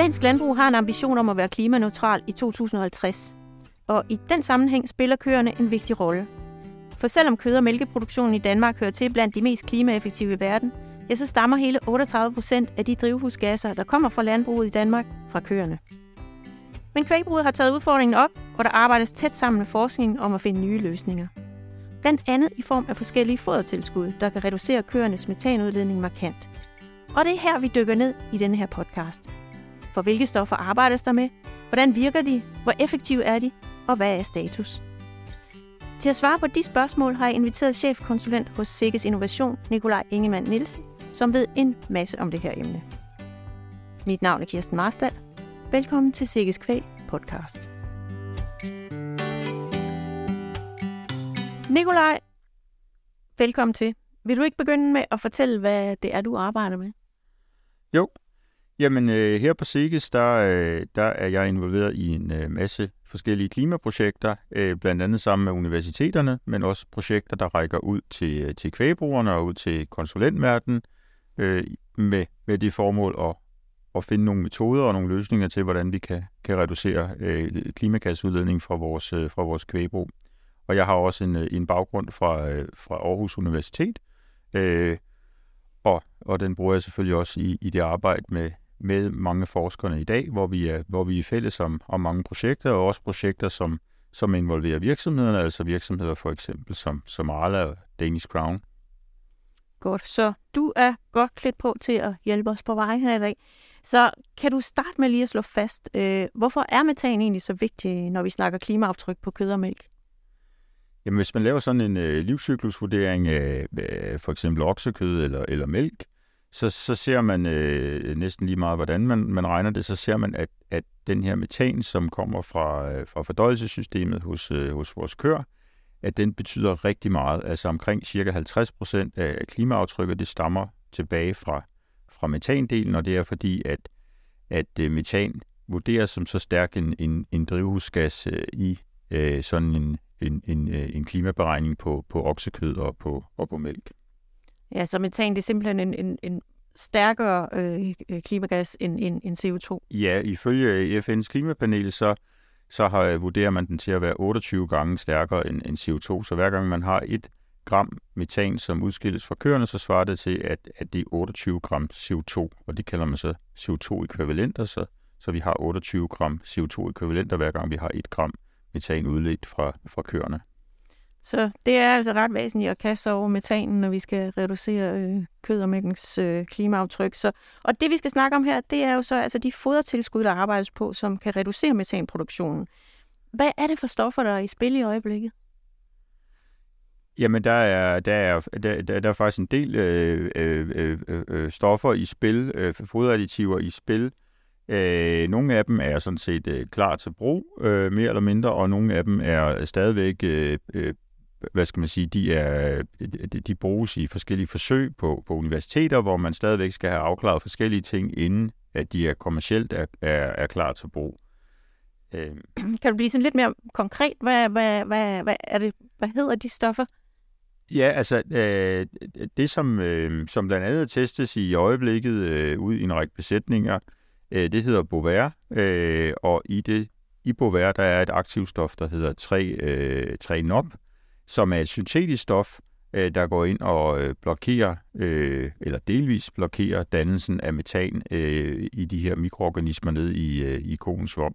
Dansk landbrug har en ambition om at være klimaneutral i 2050. Og i den sammenhæng spiller køerne en vigtig rolle. For selvom kød- og mælkeproduktionen i Danmark hører til blandt de mest klimaeffektive i verden, ja, så stammer hele 38 procent af de drivhusgasser, der kommer fra landbruget i Danmark, fra køerne. Men kvægbruget har taget udfordringen op, og der arbejdes tæt sammen med forskningen om at finde nye løsninger. Blandt andet i form af forskellige fodertilskud, der kan reducere køernes metanudledning markant. Og det er her, vi dykker ned i denne her podcast. For hvilke stoffer arbejdes der med? Hvordan virker de? Hvor effektive er de? Og hvad er status? Til at svare på de spørgsmål har jeg inviteret chefkonsulent hos Sikkes Innovation, Nikolaj Ingemann Nielsen, som ved en masse om det her emne. Mit navn er Kirsten Marstal. Velkommen til Sikkes Kvæg podcast. Nikolaj, velkommen til. Vil du ikke begynde med at fortælle, hvad det er, du arbejder med? Jo, jamen øh, her på Sikkes, der, øh, der er jeg involveret i en øh, masse forskellige klimaprojekter, øh, blandt andet sammen med universiteterne, men også projekter, der rækker ud til, øh, til kvægbrugerne og ud til konsulentverdenen, øh, med, med det formål at, at finde nogle metoder og nogle løsninger til, hvordan vi kan, kan reducere øh, klimagasudledning fra vores, øh, fra vores kvægbrug. Og jeg har også en, øh, en baggrund fra, øh, fra Aarhus Universitet, øh, og, og den bruger jeg selvfølgelig også i, i det arbejde med, med mange forskerne i dag, hvor vi er, hvor vi er fælles om, om mange projekter, og også projekter, som, som involverer virksomhederne, altså virksomheder for eksempel som, som Arla og Danish Crown. Godt, så du er godt klædt på til at hjælpe os på vej her i dag. Så kan du starte med lige at slå fast, øh, hvorfor er metan egentlig så vigtig, når vi snakker klimaaftryk på kød og mælk? Jamen, hvis man laver sådan en øh, livscyklusvurdering af øh, for eksempel oksekød eller, eller mælk, så, så ser man øh, næsten lige meget, hvordan man, man regner det, så ser man, at, at den her metan, som kommer fra, øh, fra fordøjelsessystemet hos, øh, hos vores køer, at den betyder rigtig meget. Altså omkring cirka 50 procent af klimaaftrykket, det stammer tilbage fra, fra metandelen, og det er fordi, at, at øh, metan vurderes som så stærk en, en, en drivhusgas øh, i øh, sådan en, en, en, øh, en klimaberegning på, på oksekød og på, og på mælk. Ja, så metan det er simpelthen en, en, en stærkere øh, klimagas end, end, end CO2? Ja, ifølge øh, FN's klimapanel, så, så har, øh, vurderer man den til at være 28 gange stærkere end, end CO2. Så hver gang man har et gram metan, som udskilles fra køerne, så svarer det til, at, at det er 28 gram CO2, og det kalder man så CO2-ekvivalenter, så, så vi har 28 gram CO2-ekvivalenter, hver gang vi har et gram metan udledt fra, fra køerne. Så det er altså ret væsentligt at kaste over metanen, når vi skal reducere øh, kød og mælkens øh, klimaaftryk. Så, og det vi skal snakke om her, det er jo så altså de fodertilskud, der arbejdes på, som kan reducere metanproduktionen. Hvad er det for stoffer, der er i spil i øjeblikket? Jamen, der er, der er, der, der, der er faktisk en del øh, øh, øh, øh, stoffer i spil, øh, foderadditiver i spil. Øh, nogle af dem er sådan set øh, klar til brug, øh, mere eller mindre, og nogle af dem er stadigvæk øh, øh, hvad skal man sige, de, er, de, bruges i forskellige forsøg på, på universiteter, hvor man stadigvæk skal have afklaret forskellige ting, inden at de er kommercielt er, er, er klar til brug. Øh. Kan du blive sådan lidt mere konkret? Hvad, hvad, hvad, hvad, er det, hvad hedder de stoffer? Ja, altså øh, det, som, øh, som blandt andet testes i øjeblikket øh, ud i en række besætninger, øh, det hedder Bovaer, øh, og i det i Bovaer, der er et aktivstof, der hedder 3, øh, 3-NOP, som er et syntetisk stof, øh, der går ind og øh, blokerer, øh, eller delvis blokerer dannelsen af metan øh, i de her mikroorganismer nede i, øh, i kogens vom.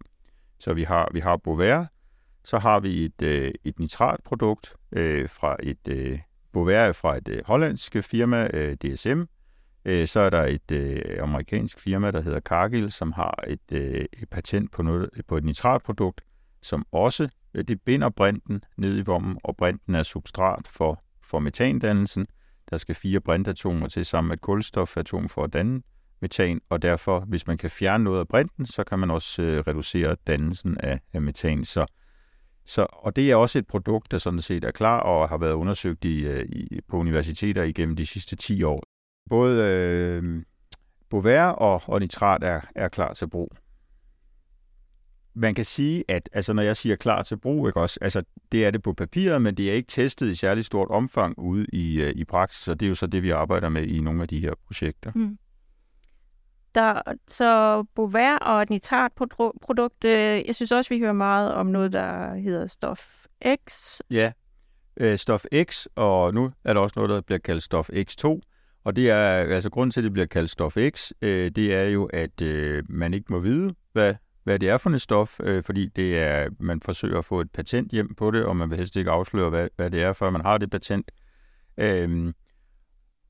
Så vi har, vi har Bovaer, så har vi et, øh, et nitratprodukt øh, fra et øh, Bovaer fra et øh, hollandsk firma, øh, DSM. Øh, så er der et øh, amerikansk firma, der hedder Cargill, som har et, øh, et patent på, noget, på et nitratprodukt, som også Øh, det binder brinten ned i vommen, og brinten er substrat for, for metandannelsen. Der skal fire brintatomer til sammen med et kulstofatom for at danne metan, og derfor, hvis man kan fjerne noget af brinten, så kan man også øh, reducere dannelsen af, af metan. Så, så, og det er også et produkt, der sådan set er klar og har været undersøgt i, øh, i, på universiteter igennem de sidste 10 år. Både øh, Bovær og, og nitrat er, er klar til brug man kan sige, at altså, når jeg siger klar til brug, ikke også, altså, det er det på papiret, men det er ikke testet i særlig stort omfang ude i, uh, i praksis, og det er jo så det, vi arbejder med i nogle af de her projekter. Mm. Der, så Bovaer og et nitratprodukt. Øh, jeg synes også, vi hører meget om noget, der hedder stof X. Ja, øh, stof X, og nu er der også noget, der bliver kaldt stof X2. Og det er, altså grunden til, at det bliver kaldt stof X, øh, det er jo, at øh, man ikke må vide, hvad, hvad det er for et stof, øh, fordi det er, man forsøger at få et patent hjem på det, og man vil helst ikke afsløre, hvad, hvad det er, før man har det patent. Øh,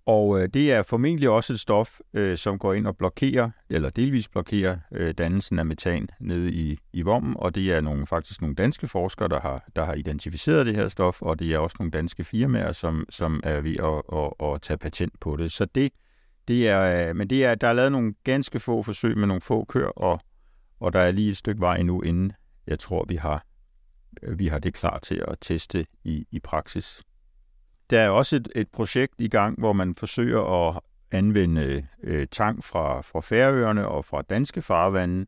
og øh, det er formentlig også et stof, øh, som går ind og blokerer, eller delvis blokerer, øh, dannelsen af metan nede i, i vommen, og det er nogle, faktisk nogle danske forskere, der har, der har identificeret det her stof, og det er også nogle danske firmaer, som, som er ved at, at, at tage patent på det. Så det, det er, øh, men det er, der er lavet nogle ganske få forsøg med nogle få kør, og, og der er lige et stykke vej endnu, inden jeg tror, vi har, øh, vi har det klar til at teste i, i praksis. Der er også et, et projekt i gang, hvor man forsøger at anvende øh, tang fra, fra Færøerne og fra danske farvande.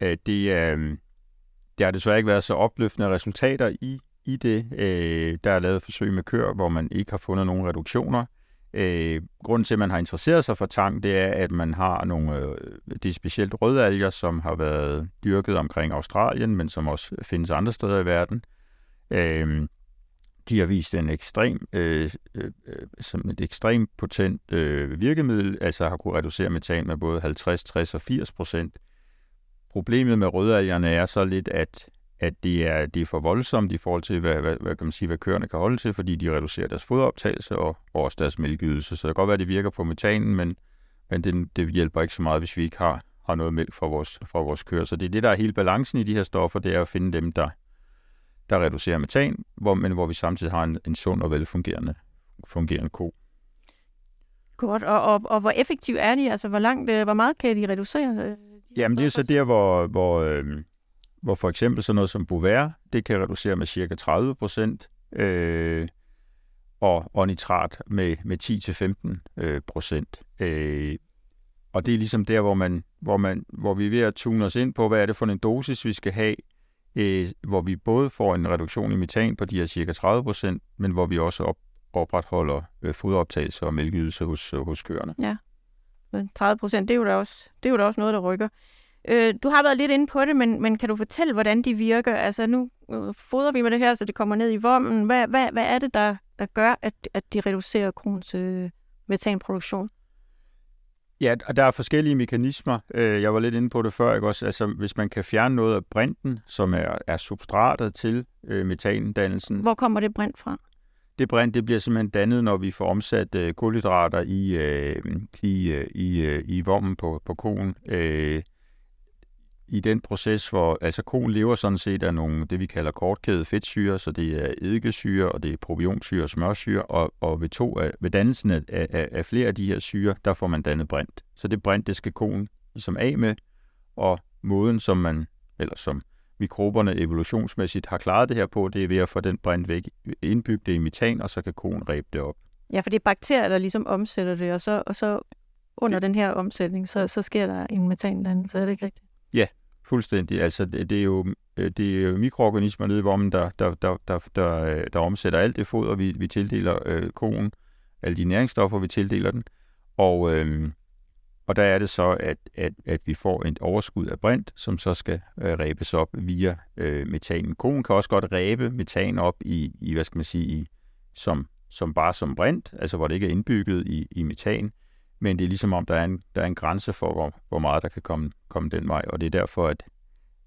Øh, det, øh, der har desværre ikke været så opløftende resultater i, i det. Øh, der er lavet forsøg med kør, hvor man ikke har fundet nogen reduktioner. Øh, grunden til, at man har interesseret sig for tang, det er, at man har nogle, øh, det er specielt rødalger, som har været dyrket omkring Australien, men som også findes andre steder i verden. Øh, de har vist en ekstrem, øh, øh, som et ekstremt potent øh, virkemiddel, altså har kunne reducere metan med både 50, 60 og 80 procent. Problemet med rødalgerne er så lidt, at, at det, er, det er for voldsomt i forhold til, hvad, hvad, hvad, kan man sige, hvad køerne kan holde til, fordi de reducerer deres fodoptagelse og, og også deres mælkeydelse. Så det kan godt være, at det virker på metanen, men, men det, det hjælper ikke så meget, hvis vi ikke har, har noget mælk fra vores, fra vores køer. Så det er det, der er hele balancen i de her stoffer, det er at finde dem, der, der reducerer metan, hvor, men hvor vi samtidig har en, en sund og velfungerende fungerende ko. Godt, og, og, og hvor effektiv er de? Altså, hvor, langt, øh, hvor meget kan de reducere? Øh, de Jamen, det er så der, hvor, hvor, øh, hvor for eksempel sådan noget som Bovaer, det kan reducere med cirka 30 procent, øh, og, og nitrat med, med 10-15 øh, procent. Øh, og det er ligesom der, hvor, man, hvor, man, hvor vi er ved at tune os ind på, hvad er det for en dosis, vi skal have, øh, hvor vi både får en reduktion i metan på de her cirka 30 procent, men hvor vi også op, opretholder øh, foderoptagelse og mælkeydelse hos, hos køerne. Ja, 30 procent, det, er jo da også, det er jo da også noget, der rykker. Øh, du har været lidt inde på det, men, men kan du fortælle, hvordan de virker? Altså nu øh, fodrer vi med det her, så det kommer ned i vommen. Hvad, hvad, hvad er det, der, der gør, at, at de reducerer krons øh, metanproduktion? Ja, og der er forskellige mekanismer. Øh, jeg var lidt inde på det før, ikke også? Altså, hvis man kan fjerne noget af brinten, som er, er substratet til øh, metandannelsen. Hvor kommer det brint fra? Det brint, det bliver simpelthen dannet, når vi får omsat øh, kulhydrater i, øh, i, øh, i, øh, i vommen på, på koen. Øh, i den proces, hvor altså koen lever sådan set af nogle, det vi kalder kortkæde fedtsyre, så det er eddikesyre, og det er probionsyre og smørsyre, og, og ved, to, af, ved dannelsen af, af, af, flere af de her syre, der får man dannet brint. Så det brint, det skal koen ligesom af med, og måden, som man, eller som mikroberne evolutionsmæssigt har klaret det her på, det er ved at få den brint væk, indbygge det i metan, og så kan koen ræbe det op. Ja, for det er bakterier, der ligesom omsætter det, og så, og så under det... den her omsætning, så, så sker der en metandannelse, er det ikke rigtigt? Ja, fuldstændig. Altså, det, det, er jo, øh, det er jo mikroorganismer nede i vommen, der, der, der, der, der, øh, der omsætter alt det foder, vi, vi tildeler øh, koen, alle de næringsstoffer, vi tildeler den. Og, øh, og der er det så, at, at, at vi får et overskud af brint, som så skal øh, ræbes op via øh, metanen. Koen kan også godt ræbe metan op i, i hvad skal man sige, i, som, som bare som brint, altså hvor det ikke er indbygget i, i metan men det er ligesom om, der er en, der er en grænse for, hvor, hvor meget der kan komme, komme den vej, og det er derfor, at,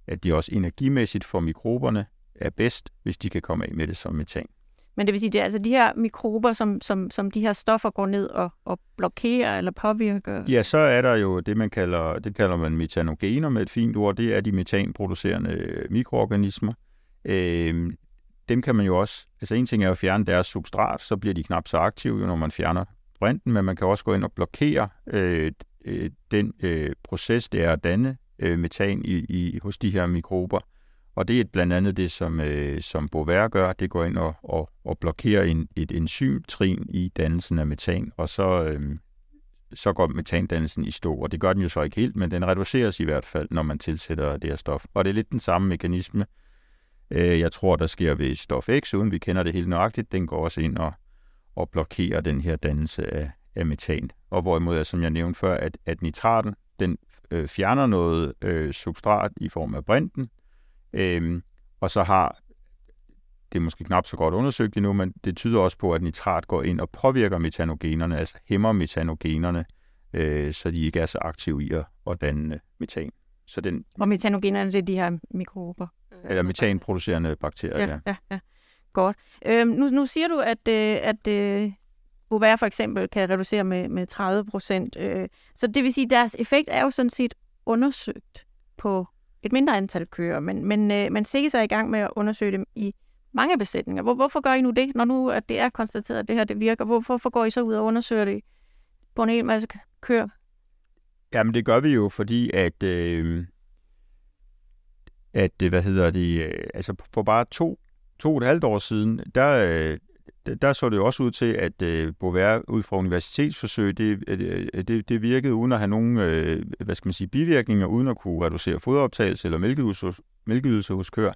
at de også energimæssigt for mikroberne er bedst, hvis de kan komme af med det som metan. Men det vil sige, det er altså de her mikrober, som, som, som de her stoffer går ned og, og blokerer eller påvirker? Ja, så er der jo det, man kalder, det kalder man metanogener med et fint ord. Det er de metanproducerende mikroorganismer. Øh, dem kan man jo også, altså en ting er at fjerne deres substrat, så bliver de knap så aktive, når man fjerner sprinten, men man kan også gå ind og blokere øh, øh, den øh, proces, det er at danne øh, metan i, i, hos de her mikrober. Og det er blandt andet det, som, øh, som Bovær gør. Det går ind og, og, og blokerer en, et enzymtrin i dannelsen af metan, og så, øh, så går metandannelsen i stå. Og det gør den jo så ikke helt, men den reduceres i hvert fald, når man tilsætter det her stof. Og det er lidt den samme mekanisme, øh, jeg tror, der sker ved stof X, uden vi kender det helt nøjagtigt. Den går også ind og, og blokerer den her dannelse af, af metan. Og hvorimod, som jeg nævnte før, at, at nitraten, den øh, fjerner noget øh, substrat i form af brinten, øh, og så har det er måske knap så godt undersøgt endnu, men det tyder også på, at nitrat går ind og påvirker metanogenerne, altså hæmmer metanogenerne, øh, så de ikke er så aktive i at, at danne metan. Så den, og metanogenerne, det er de her mikrober? Eller metanproducerende bakterier, ja. ja. ja, ja. Godt. Øhm, nu, nu siger du, at, øh, at øh, Bovær for eksempel kan reducere med, med 30 procent. Øh, så det vil sige, at deres effekt er jo sådan set undersøgt på et mindre antal køer, men, men øh, man sikkert sig i gang med at undersøge dem i mange besætninger. Hvor, hvorfor gør I nu det, når nu at det er konstateret, at det her det virker? Hvorfor, hvorfor går I så ud og undersøger det på en hel masse køer? Jamen det gør vi jo, fordi at, øh, at hvad hedder det, øh, altså for bare to, to og et halvt år siden, der, øh, der så det jo også ud til, at øh, ud fra universitetsforsøg, øh, det, øh, det, det virkede uden at have nogen øh, hvad skal man sige, bivirkninger, uden at kunne reducere foderoptagelse eller mælkeydelse hos køer.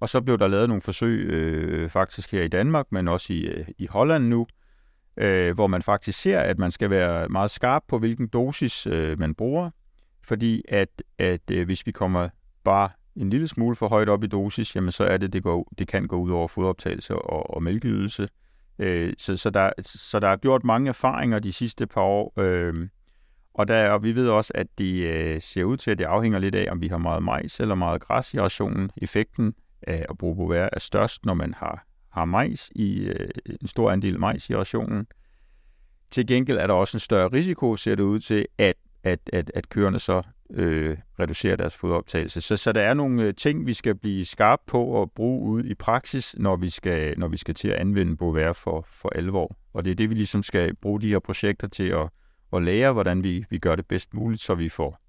Og så blev der lavet nogle forsøg øh, faktisk her i Danmark, men også i, øh, i Holland nu, øh, hvor man faktisk ser, at man skal være meget skarp på, hvilken dosis øh, man bruger. Fordi at, at øh, hvis vi kommer bare en lille smule for højt op i dosis, jamen så er det, det, går, det kan gå ud over fodoptagelse og, og mælkeydelse. Øh, så, så, der, så der er gjort mange erfaringer de sidste par år, øh, og, der, og vi ved også, at det øh, ser ud til, at det afhænger lidt af, om vi har meget majs eller meget græs i rationen. Effekten af at bruge bovær er størst, når man har, har majs i øh, en stor andel majs i rationen. Til gengæld er der også en større risiko, ser det ud til, at, at, at, at køerne så øh, reducerer deres fodoptagelse. Så, så der er nogle øh, ting, vi skal blive skarpe på at bruge ud i praksis, når vi skal, når vi skal til at anvende Bovaer for, for alvor. Og det er det, vi ligesom skal bruge de her projekter til at, at lære, hvordan vi, vi gør det bedst muligt, så vi får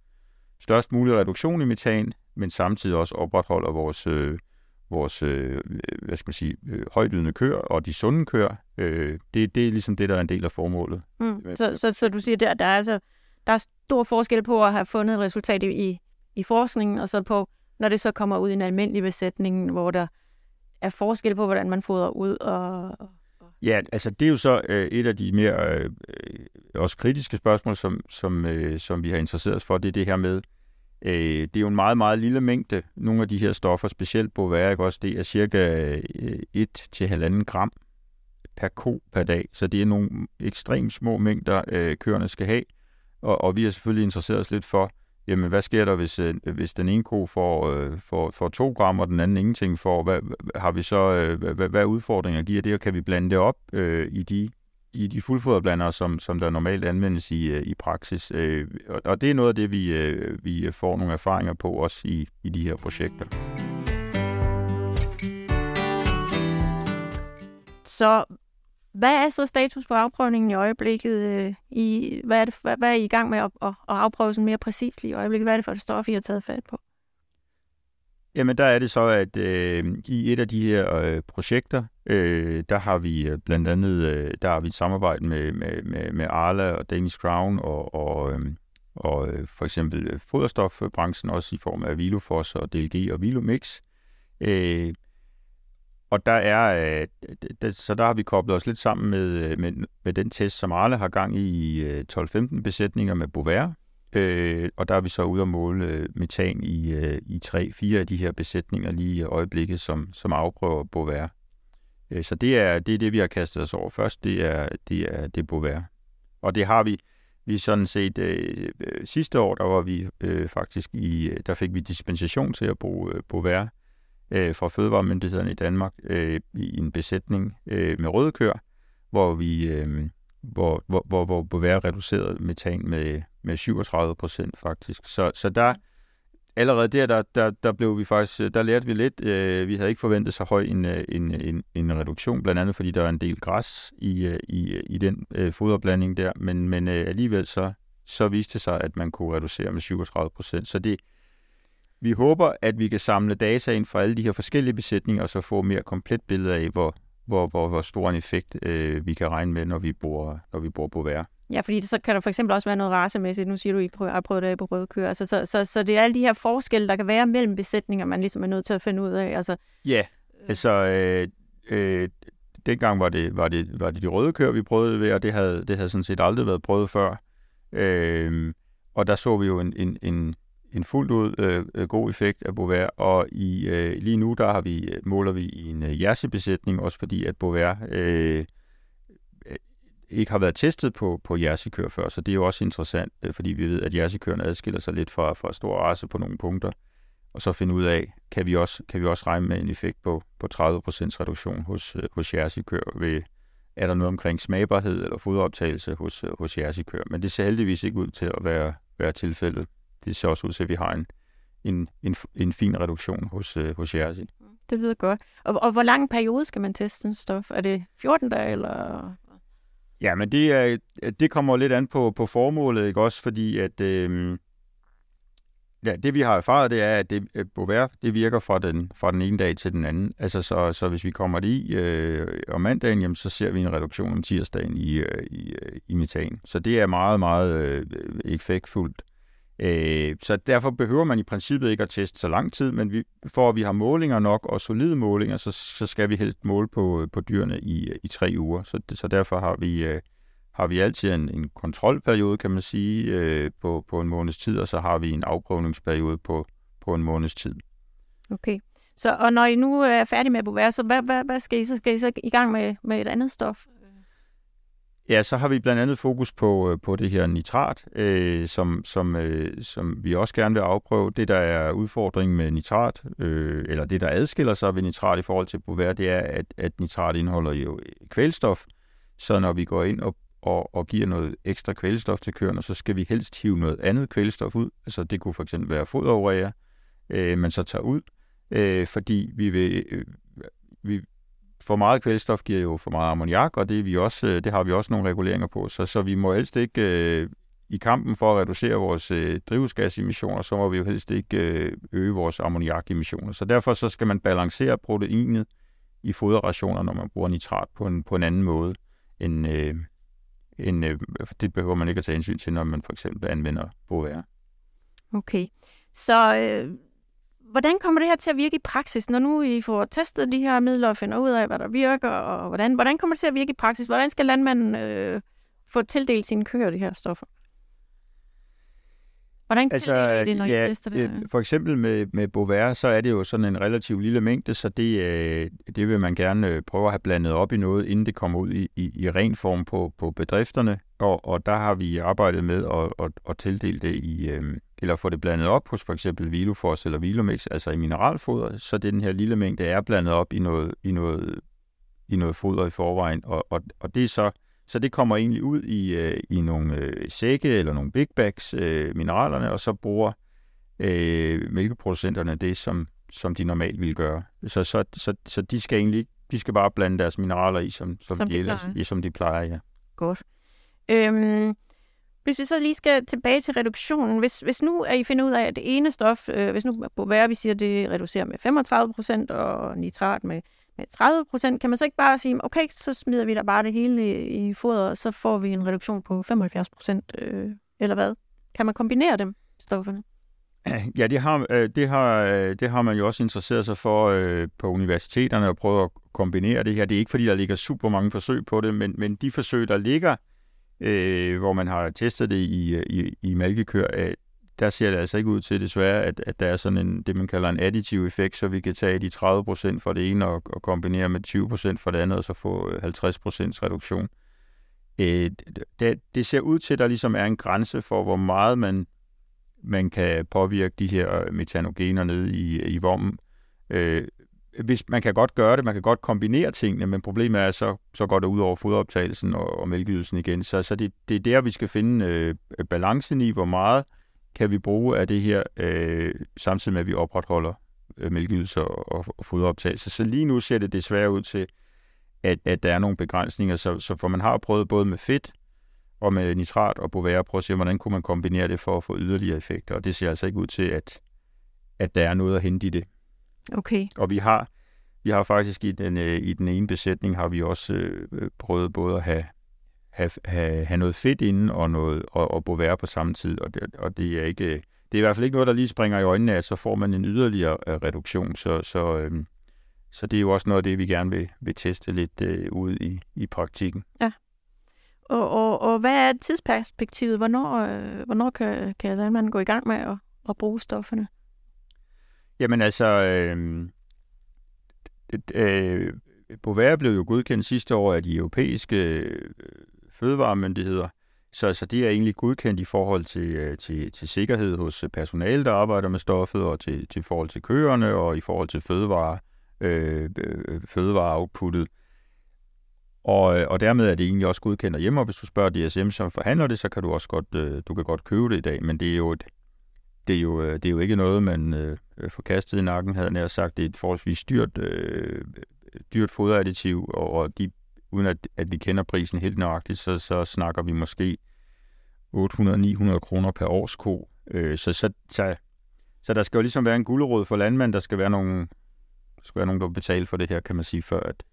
størst mulig reduktion i metan, men samtidig også opretholder vores øh, vores øh, hvad skal man sige, øh, højdydende køer og de sunde køer. Øh, det, det er ligesom det, der er en del af formålet. Mm. Så, så, så du siger, der, der, er altså, der er stor forskel på at have fundet et resultat i, i forskningen, og så på, når det så kommer ud i en almindelig besætning, hvor der er forskel på, hvordan man fodrer ud og, og Ja, altså det er jo så øh, et af de mere øh, øh også kritiske spørgsmål, som, som, øh, som vi har interesseret os for, det er det her med, Øh, det er jo en meget, meget lille mængde, nogle af de her stoffer, specielt på ikke også, det er cirka øh, 1-1,5 gram per ko per dag. Så det er nogle ekstremt små mængder, øh, køerne skal have. Og, og vi har selvfølgelig interesseret os lidt for, jamen hvad sker der, hvis, øh, hvis den ene ko får, øh, får, får 2 gram, og den anden ingenting får? Hvad, har vi så, øh, hvad, hvad udfordringer giver det, og kan vi blande det op øh, i de i de fuldfoderblandere, som, som der normalt anvendes i, øh, i praksis. Øh, og, og det er noget af det, vi, øh, vi får nogle erfaringer på også i, i de her projekter. Så hvad er så status på afprøvningen i øjeblikket? Øh, I, hvad, er det, hvad, hvad er I i gang med at, at, at afprøve sådan mere præcist i øjeblikket? Hvad er det for et stof, I har taget fat på? Jamen, der er det så, at øh, i et af de her øh, projekter, øh, der har vi øh, blandt andet øh, der har vi et samarbejde med, med, med, med Arla og Danish Crown og, og, øh, og øh, for eksempel foderstofbranchen, også i form af Vilofos og DLG og Vilomix. Øh, og der er, øh, så der har vi koblet os lidt sammen med, øh, med, med den test, som Arle har gang i øh, 12-15 besætninger med Bovær. Øh, og der er vi så ude at måle øh, metan i, øh, i tre, fire af de her besætninger lige i øjeblikket, som, som afprøver Bovær. Øh, så det er, det er det, vi har kastet os over først, det er, det er, det Bovær. Og det har vi, vi sådan set øh, øh, sidste år, der var vi øh, faktisk i, øh, der fik vi dispensation til at bruge øh, Bovær øh, fra Fødevaremyndighederne i Danmark øh, i en besætning øh, med røde køer, hvor vi øh, hvor, hvor, hvor, hvor være reduceret metan med, med 37 procent faktisk. Så, så der, allerede der, der, der, der blev vi faktisk, øh, der lærte vi lidt. Øh, vi havde ikke forventet så høj en, øh, en, en, en reduktion, blandt andet fordi der er en del græs i, øh, i, i den øh, foderblanding der, men, men øh, alligevel så, så viste det sig, at man kunne reducere med 37 procent. Så det, vi håber, at vi kan samle data ind fra alle de her forskellige besætninger, og så få mere komplet billede af, hvor, hvor, hvor, hvor stor en effekt øh, vi kan regne med, når vi bor, når vi bor på vejr. Ja, fordi så kan der for eksempel også være noget racemæssigt. Nu siger du, at I har prøvet det på røde køer. Altså, så, så, så det er alle de her forskelle, der kan være mellem besætninger, man ligesom er nødt til at finde ud af. Altså, ja, altså øh, øh, dengang var det, var, det, var det de røde køer, vi prøvede ved, og det havde, det havde sådan set aldrig været prøvet før. Øh, og der så vi jo en, en, en, en fuldt ud øh, øh, god effekt af Bovaer, og i, øh, lige nu der har vi øh, måler vi i en øh, jersebesætning, også fordi at Bovaer øh, ikke har været testet på, på jersekør før, så det er jo også interessant, øh, fordi vi ved, at jersikøerne adskiller sig lidt fra, fra stor race på nogle punkter, og så finde ud af, kan vi også, kan vi også regne med en effekt på, på 30% reduktion hos, øh, hos jersekør ved, er der noget omkring smagbarhed eller foderoptagelse hos, øh, hos jersikør. Men det ser heldigvis ikke ud til at være, være tilfældet. Det ser også ud til, at vi har en, en, en, en fin reduktion hos, hos jersi. Det lyder godt. Og, og hvor lang periode skal man teste en stof? Er det 14 dage, eller Ja, men det, er, det kommer lidt an på, på formålet, ikke også? Fordi at, øh, ja, det vi har erfaret, det er, at det, Bovaer, det virker fra den, fra den ene dag til den anden. Altså, så, så hvis vi kommer det i øh, om mandagen, jamen, så ser vi en reduktion om tirsdagen i, øh, i, øh, i metan. Så det er meget, meget øh, effektfuldt. Øh, så derfor behøver man i princippet ikke at teste så lang tid, men vi, for at vi har målinger nok og solide målinger, så, så skal vi helst måle på, på dyrene i, i tre uger. Så, så derfor har vi, øh, har vi altid en, en kontrolperiode, kan man sige, øh, på, på en måneds tid, og så har vi en afprøvningsperiode på, på en måneds tid. Okay. Så, og når I nu er færdige med at bovere, så hvad, hvad, hvad skal I så? Skal I så i gang med, med et andet stof? Ja, så har vi blandt andet fokus på, øh, på det her nitrat, øh, som, som, øh, som vi også gerne vil afprøve. Det, der er udfordringen med nitrat, øh, eller det, der adskiller sig ved nitrat i forhold til bovær, det er, at, at nitrat indeholder jo øh, kvælstof. Så når vi går ind og, og, og giver noget ekstra kvælstof til køerne, så skal vi helst hive noget andet kvælstof ud. Altså det kunne for eksempel være foderurea, øh, man så tager ud, øh, fordi vi vil, øh, vi, for meget kvælstof giver jo for meget ammoniak, og det, er vi også, øh, det har vi også nogle reguleringer på. Så, så vi må helst ikke øh, i kampen for at reducere vores øh, drivhusgasemissioner, så må vi jo helst ikke øh, øge vores ammoniakemissioner. Så derfor så skal man balancere proteinet i foderrationer, når man bruger nitrat på en, på en anden måde, end, øh, end øh, det behøver man ikke at tage hensyn til, når man for eksempel anvender BOVR. Okay, så øh, hvordan kommer det her til at virke i praksis, når nu I får testet de her midler og finder ud af, hvad der virker, og hvordan, hvordan kommer det til at virke i praksis? Hvordan skal landmanden øh, få tildelt sine køer de her stoffer? Hvordan altså, tildeler I det, når ja, I tester det? Øh, for eksempel med, med Bovaer, så er det jo sådan en relativt lille mængde, så det, øh, det vil man gerne øh, prøve at have blandet op i noget, inden det kommer ud i, i, i ren form på, på bedrifterne. Og, og der har vi arbejdet med at, at, at tildele det i, øh, eller få det blandet op hos for eksempel Vilofors eller Vilomix, altså i mineralfoder, så den her lille mængde er blandet op i noget, i noget, i noget foder i forvejen, og, og, og det er så, så det kommer egentlig ud i, øh, i nogle øh, sække eller nogle big bags, øh, mineralerne, og så bruger øh, mælkeproducenterne det, som, som de normalt ville gøre. Så, så, så, så de skal egentlig de skal bare blande deres mineraler i, som, som, som, de, de, ellers, i, som de plejer, ja. Godt. Øhm, hvis vi så lige skal tilbage til reduktionen, hvis, hvis nu er I finder ud af, at det ene stof, øh, hvis nu på hver vi siger, det reducerer med 35% og nitrat med, med 30%, kan man så ikke bare sige, okay, så smider vi da bare det hele i, foder, fodret, og så får vi en reduktion på 75%, øh, eller hvad? Kan man kombinere dem, stofferne? Ja, det har, øh, det, har, øh, det har man jo også interesseret sig for øh, på universiteterne at prøve at kombinere det her. Det er ikke fordi, der ligger super mange forsøg på det, men, men de forsøg, der ligger, øh, Øh, hvor man har testet det i, i, i malkekør, øh, der ser det altså ikke ud til desværre, at, at der er sådan en, det man kalder en additiv effekt, så vi kan tage de 30% for det ene og, og kombinere med 20% for det andet, og så få øh, 50% reduktion. Øh, det, det ser ud til, at der ligesom er en grænse for, hvor meget man, man kan påvirke de her øh, metanogener nede i, i vommen. Øh, hvis man kan godt gøre det, man kan godt kombinere tingene, men problemet er, så, så går det ud over foderoptagelsen og, og mælkeydelsen igen. Så, så det, det er der, vi skal finde øh, balancen i, hvor meget kan vi bruge af det her, øh, samtidig med, at vi opretholder øh, mælkeydelser og, og foderoptagelse. Så lige nu ser det desværre ud til, at, at der er nogle begrænsninger, så, så for man har prøvet både med fedt og med nitrat og bovære, at prøve at se, hvordan kunne man kombinere det for at få yderligere effekter, og det ser altså ikke ud til, at, at der er noget at hente i det. Okay. Og vi har, vi har faktisk i den, øh, i den ene besætning, har vi også øh, prøvet både at have, have, have, have noget fedt inde og, noget, og, og være på samme tid. Og det, og det er ikke, det er i hvert fald ikke noget, der lige springer i øjnene at så får man en yderligere øh, reduktion. Så, så, øh, så det er jo også noget af det, vi gerne vil, vil teste lidt øh, ude i, i praktikken. Ja. Og, og, og hvad er tidsperspektivet? Hvornår, øh, hvornår kan, kan landmanden gå i gang med at, at bruge stofferne? Jamen altså, øhm, øh, øh, Bovær blev jo godkendt sidste år af de europæiske øh, fødevaremyndigheder, så, så det er egentlig godkendt i forhold til, øh, til, til sikkerhed hos øh, personale, der arbejder med stoffet, og til, til forhold til køerne, og i forhold til fødevare, øh, øh fødevareoutputtet. Og, øh, og dermed er det egentlig også godkendt hjemme, og hvis du spørger DSM, som forhandler det, så kan du også godt, øh, du kan godt købe det i dag, men det er jo, et, det er jo, øh, det er jo ikke noget, man øh, får kastet i nakken, havde jeg sagt. Det er et forholdsvis dyrt, øh, dyrt foderadditiv, og, og de, uden at, at vi kender prisen helt nøjagtigt, så, så snakker vi måske 800-900 kroner per årsko. Øh, så, så, så, så der skal jo ligesom være en gulerod for landmænd, der skal være nogen, der skal være nogen, der betaler for det her, kan man sige, før at,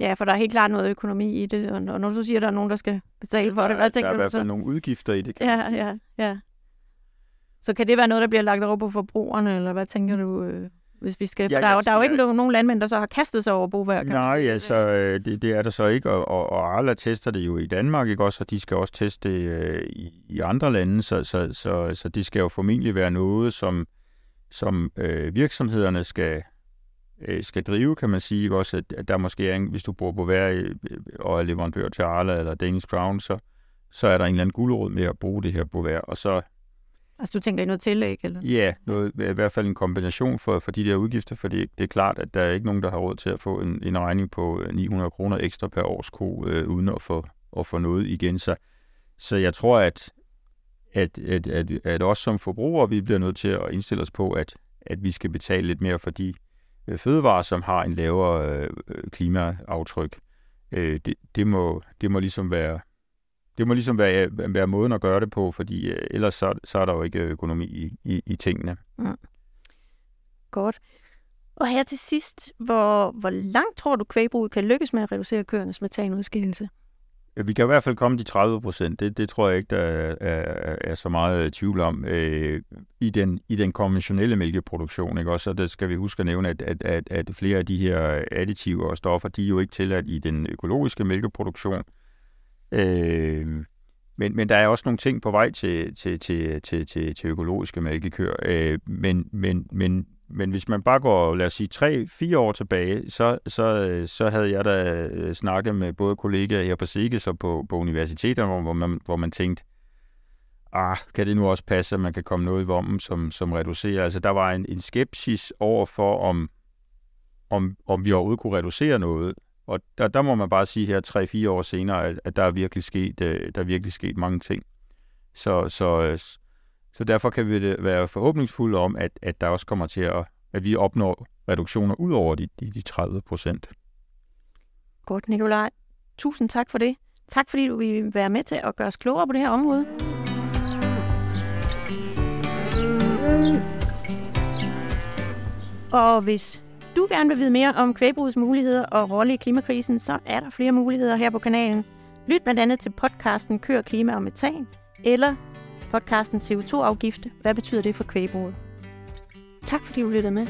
Ja, for der er helt klart noget økonomi i det, og når du siger, at der er nogen, der skal betale for det, hvad tænker du så? Der er i hvert fald nogle udgifter i det, kan ja, ja, ja. Så kan det være noget, der bliver lagt over på forbrugerne, eller hvad tænker du, øh, hvis vi skal... Ja, der, er, der er jo ikke jeg... nogen landmænd, der så har kastet sig over bovær. Nej, altså, øh, det, det er der så ikke, og, og, og Arla tester det jo i Danmark, ikke også, og de skal også teste det øh, i, i andre lande, så, så, så, så det skal jo formentlig være noget, som, som øh, virksomhederne skal, øh, skal drive, kan man sige, ikke også, at, at der måske er, en, hvis du bor på hver øh, og er leverandør til Arla eller Danish Crown, så, så er der en eller anden guldråd med at bruge det her på hver, og så Altså du tænker i noget tillæg? Eller? Ja, noget, i hvert fald en kombination for, for de der udgifter, for det, det er klart, at der er ikke nogen, der har råd til at få en, en regning på øh, 900 kroner ekstra per års ko, øh, uden at få, at få noget igen. Så, så jeg tror, at, at, at, at, at os som forbrugere, vi bliver nødt til at indstille os på, at, at vi skal betale lidt mere for de øh, fødevarer, som har en lavere øh, klimaaftryk. Øh, det, det, må, det må ligesom være det må ligesom være, være måden at gøre det på, fordi øh, ellers så, så er der jo ikke økonomi i, i, i tingene. Mm. Godt. Og her til sidst, hvor, hvor langt tror du, kvægbruget kan lykkes med at reducere køernes metanudskillelse? Vi kan i hvert fald komme de 30 procent. Det, det tror jeg ikke, der er, er, er så meget tvivl om. Øh, i, den, I den konventionelle mælkeproduktion, ikke? også, så det skal vi huske at nævne, at, at, at, at flere af de her additiver og stoffer, de er jo ikke tilladt i den økologiske mælkeproduktion. Øh, men, men der er også nogle ting på vej til, til, til, til, til, til økologiske mælkekøer. Øh, men, men, men, men hvis man bare går, lad os sige, tre-fire år tilbage, så, så, så havde jeg da øh, snakket med både kollegaer her på SIGES og på, på universiteterne, hvor man, hvor man tænkte, ah, kan det nu også passe, at man kan komme noget i vommen, som, som reducerer? Altså, der var en, en skepsis over for, om, om, om vi overhovedet kunne reducere noget. Og der, der må man bare sige her 3-4 år senere, at, at der er virkelig sket, øh, der er virkelig sket mange ting. Så, så, øh, så derfor kan vi være forhåbningsfulde om, at, at der også kommer til at, at vi opnår reduktioner ud over de, de, de 30 procent. Godt, Nikolaj. Tusind tak for det. Tak fordi du vil være med til at gøre os klogere på det her område. Og hvis du gerne vil vide mere om kvægbrugets muligheder og rolle i klimakrisen, så er der flere muligheder her på kanalen. Lyt blandt andet til podcasten Kør, Klima og Metan, eller podcasten CO2-afgift. Hvad betyder det for kvægbruget? Tak fordi du lyttede med.